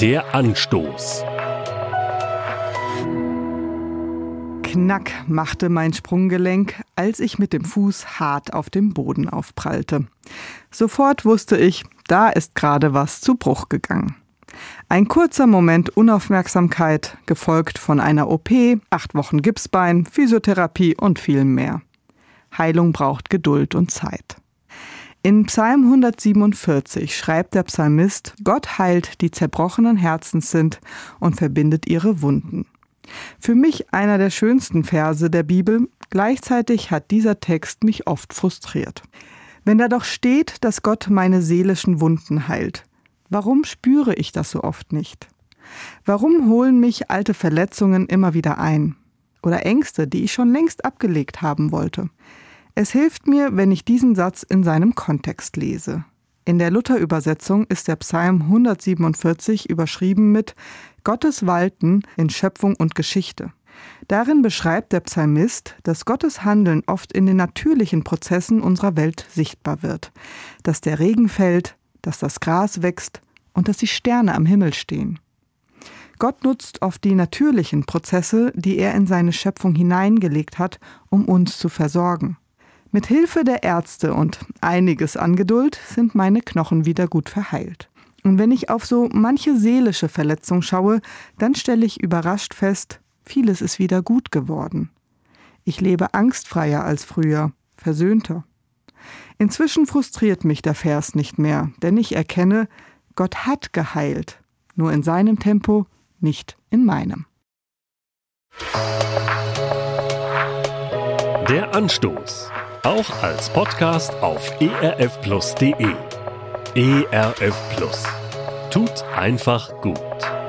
Der Anstoß. Knack machte mein Sprunggelenk, als ich mit dem Fuß hart auf dem Boden aufprallte. Sofort wusste ich, da ist gerade was zu Bruch gegangen. Ein kurzer Moment Unaufmerksamkeit, gefolgt von einer OP, acht Wochen Gipsbein, Physiotherapie und viel mehr. Heilung braucht Geduld und Zeit. In Psalm 147 schreibt der Psalmist, Gott heilt die zerbrochenen Herzens sind und verbindet ihre Wunden. Für mich einer der schönsten Verse der Bibel, gleichzeitig hat dieser Text mich oft frustriert. Wenn da doch steht, dass Gott meine seelischen Wunden heilt, warum spüre ich das so oft nicht? Warum holen mich alte Verletzungen immer wieder ein? Oder Ängste, die ich schon längst abgelegt haben wollte? Es hilft mir, wenn ich diesen Satz in seinem Kontext lese. In der Luther-Übersetzung ist der Psalm 147 überschrieben mit Gottes Walten in Schöpfung und Geschichte. Darin beschreibt der Psalmist, dass Gottes Handeln oft in den natürlichen Prozessen unserer Welt sichtbar wird, dass der Regen fällt, dass das Gras wächst und dass die Sterne am Himmel stehen. Gott nutzt oft die natürlichen Prozesse, die er in seine Schöpfung hineingelegt hat, um uns zu versorgen. Mit Hilfe der Ärzte und einiges an Geduld sind meine Knochen wieder gut verheilt. Und wenn ich auf so manche seelische Verletzung schaue, dann stelle ich überrascht fest, vieles ist wieder gut geworden. Ich lebe angstfreier als früher, versöhnter. Inzwischen frustriert mich der Vers nicht mehr, denn ich erkenne, Gott hat geheilt, nur in seinem Tempo, nicht in meinem. Der Anstoß auch als Podcast auf erfplus.de. ERF Plus. Tut einfach gut.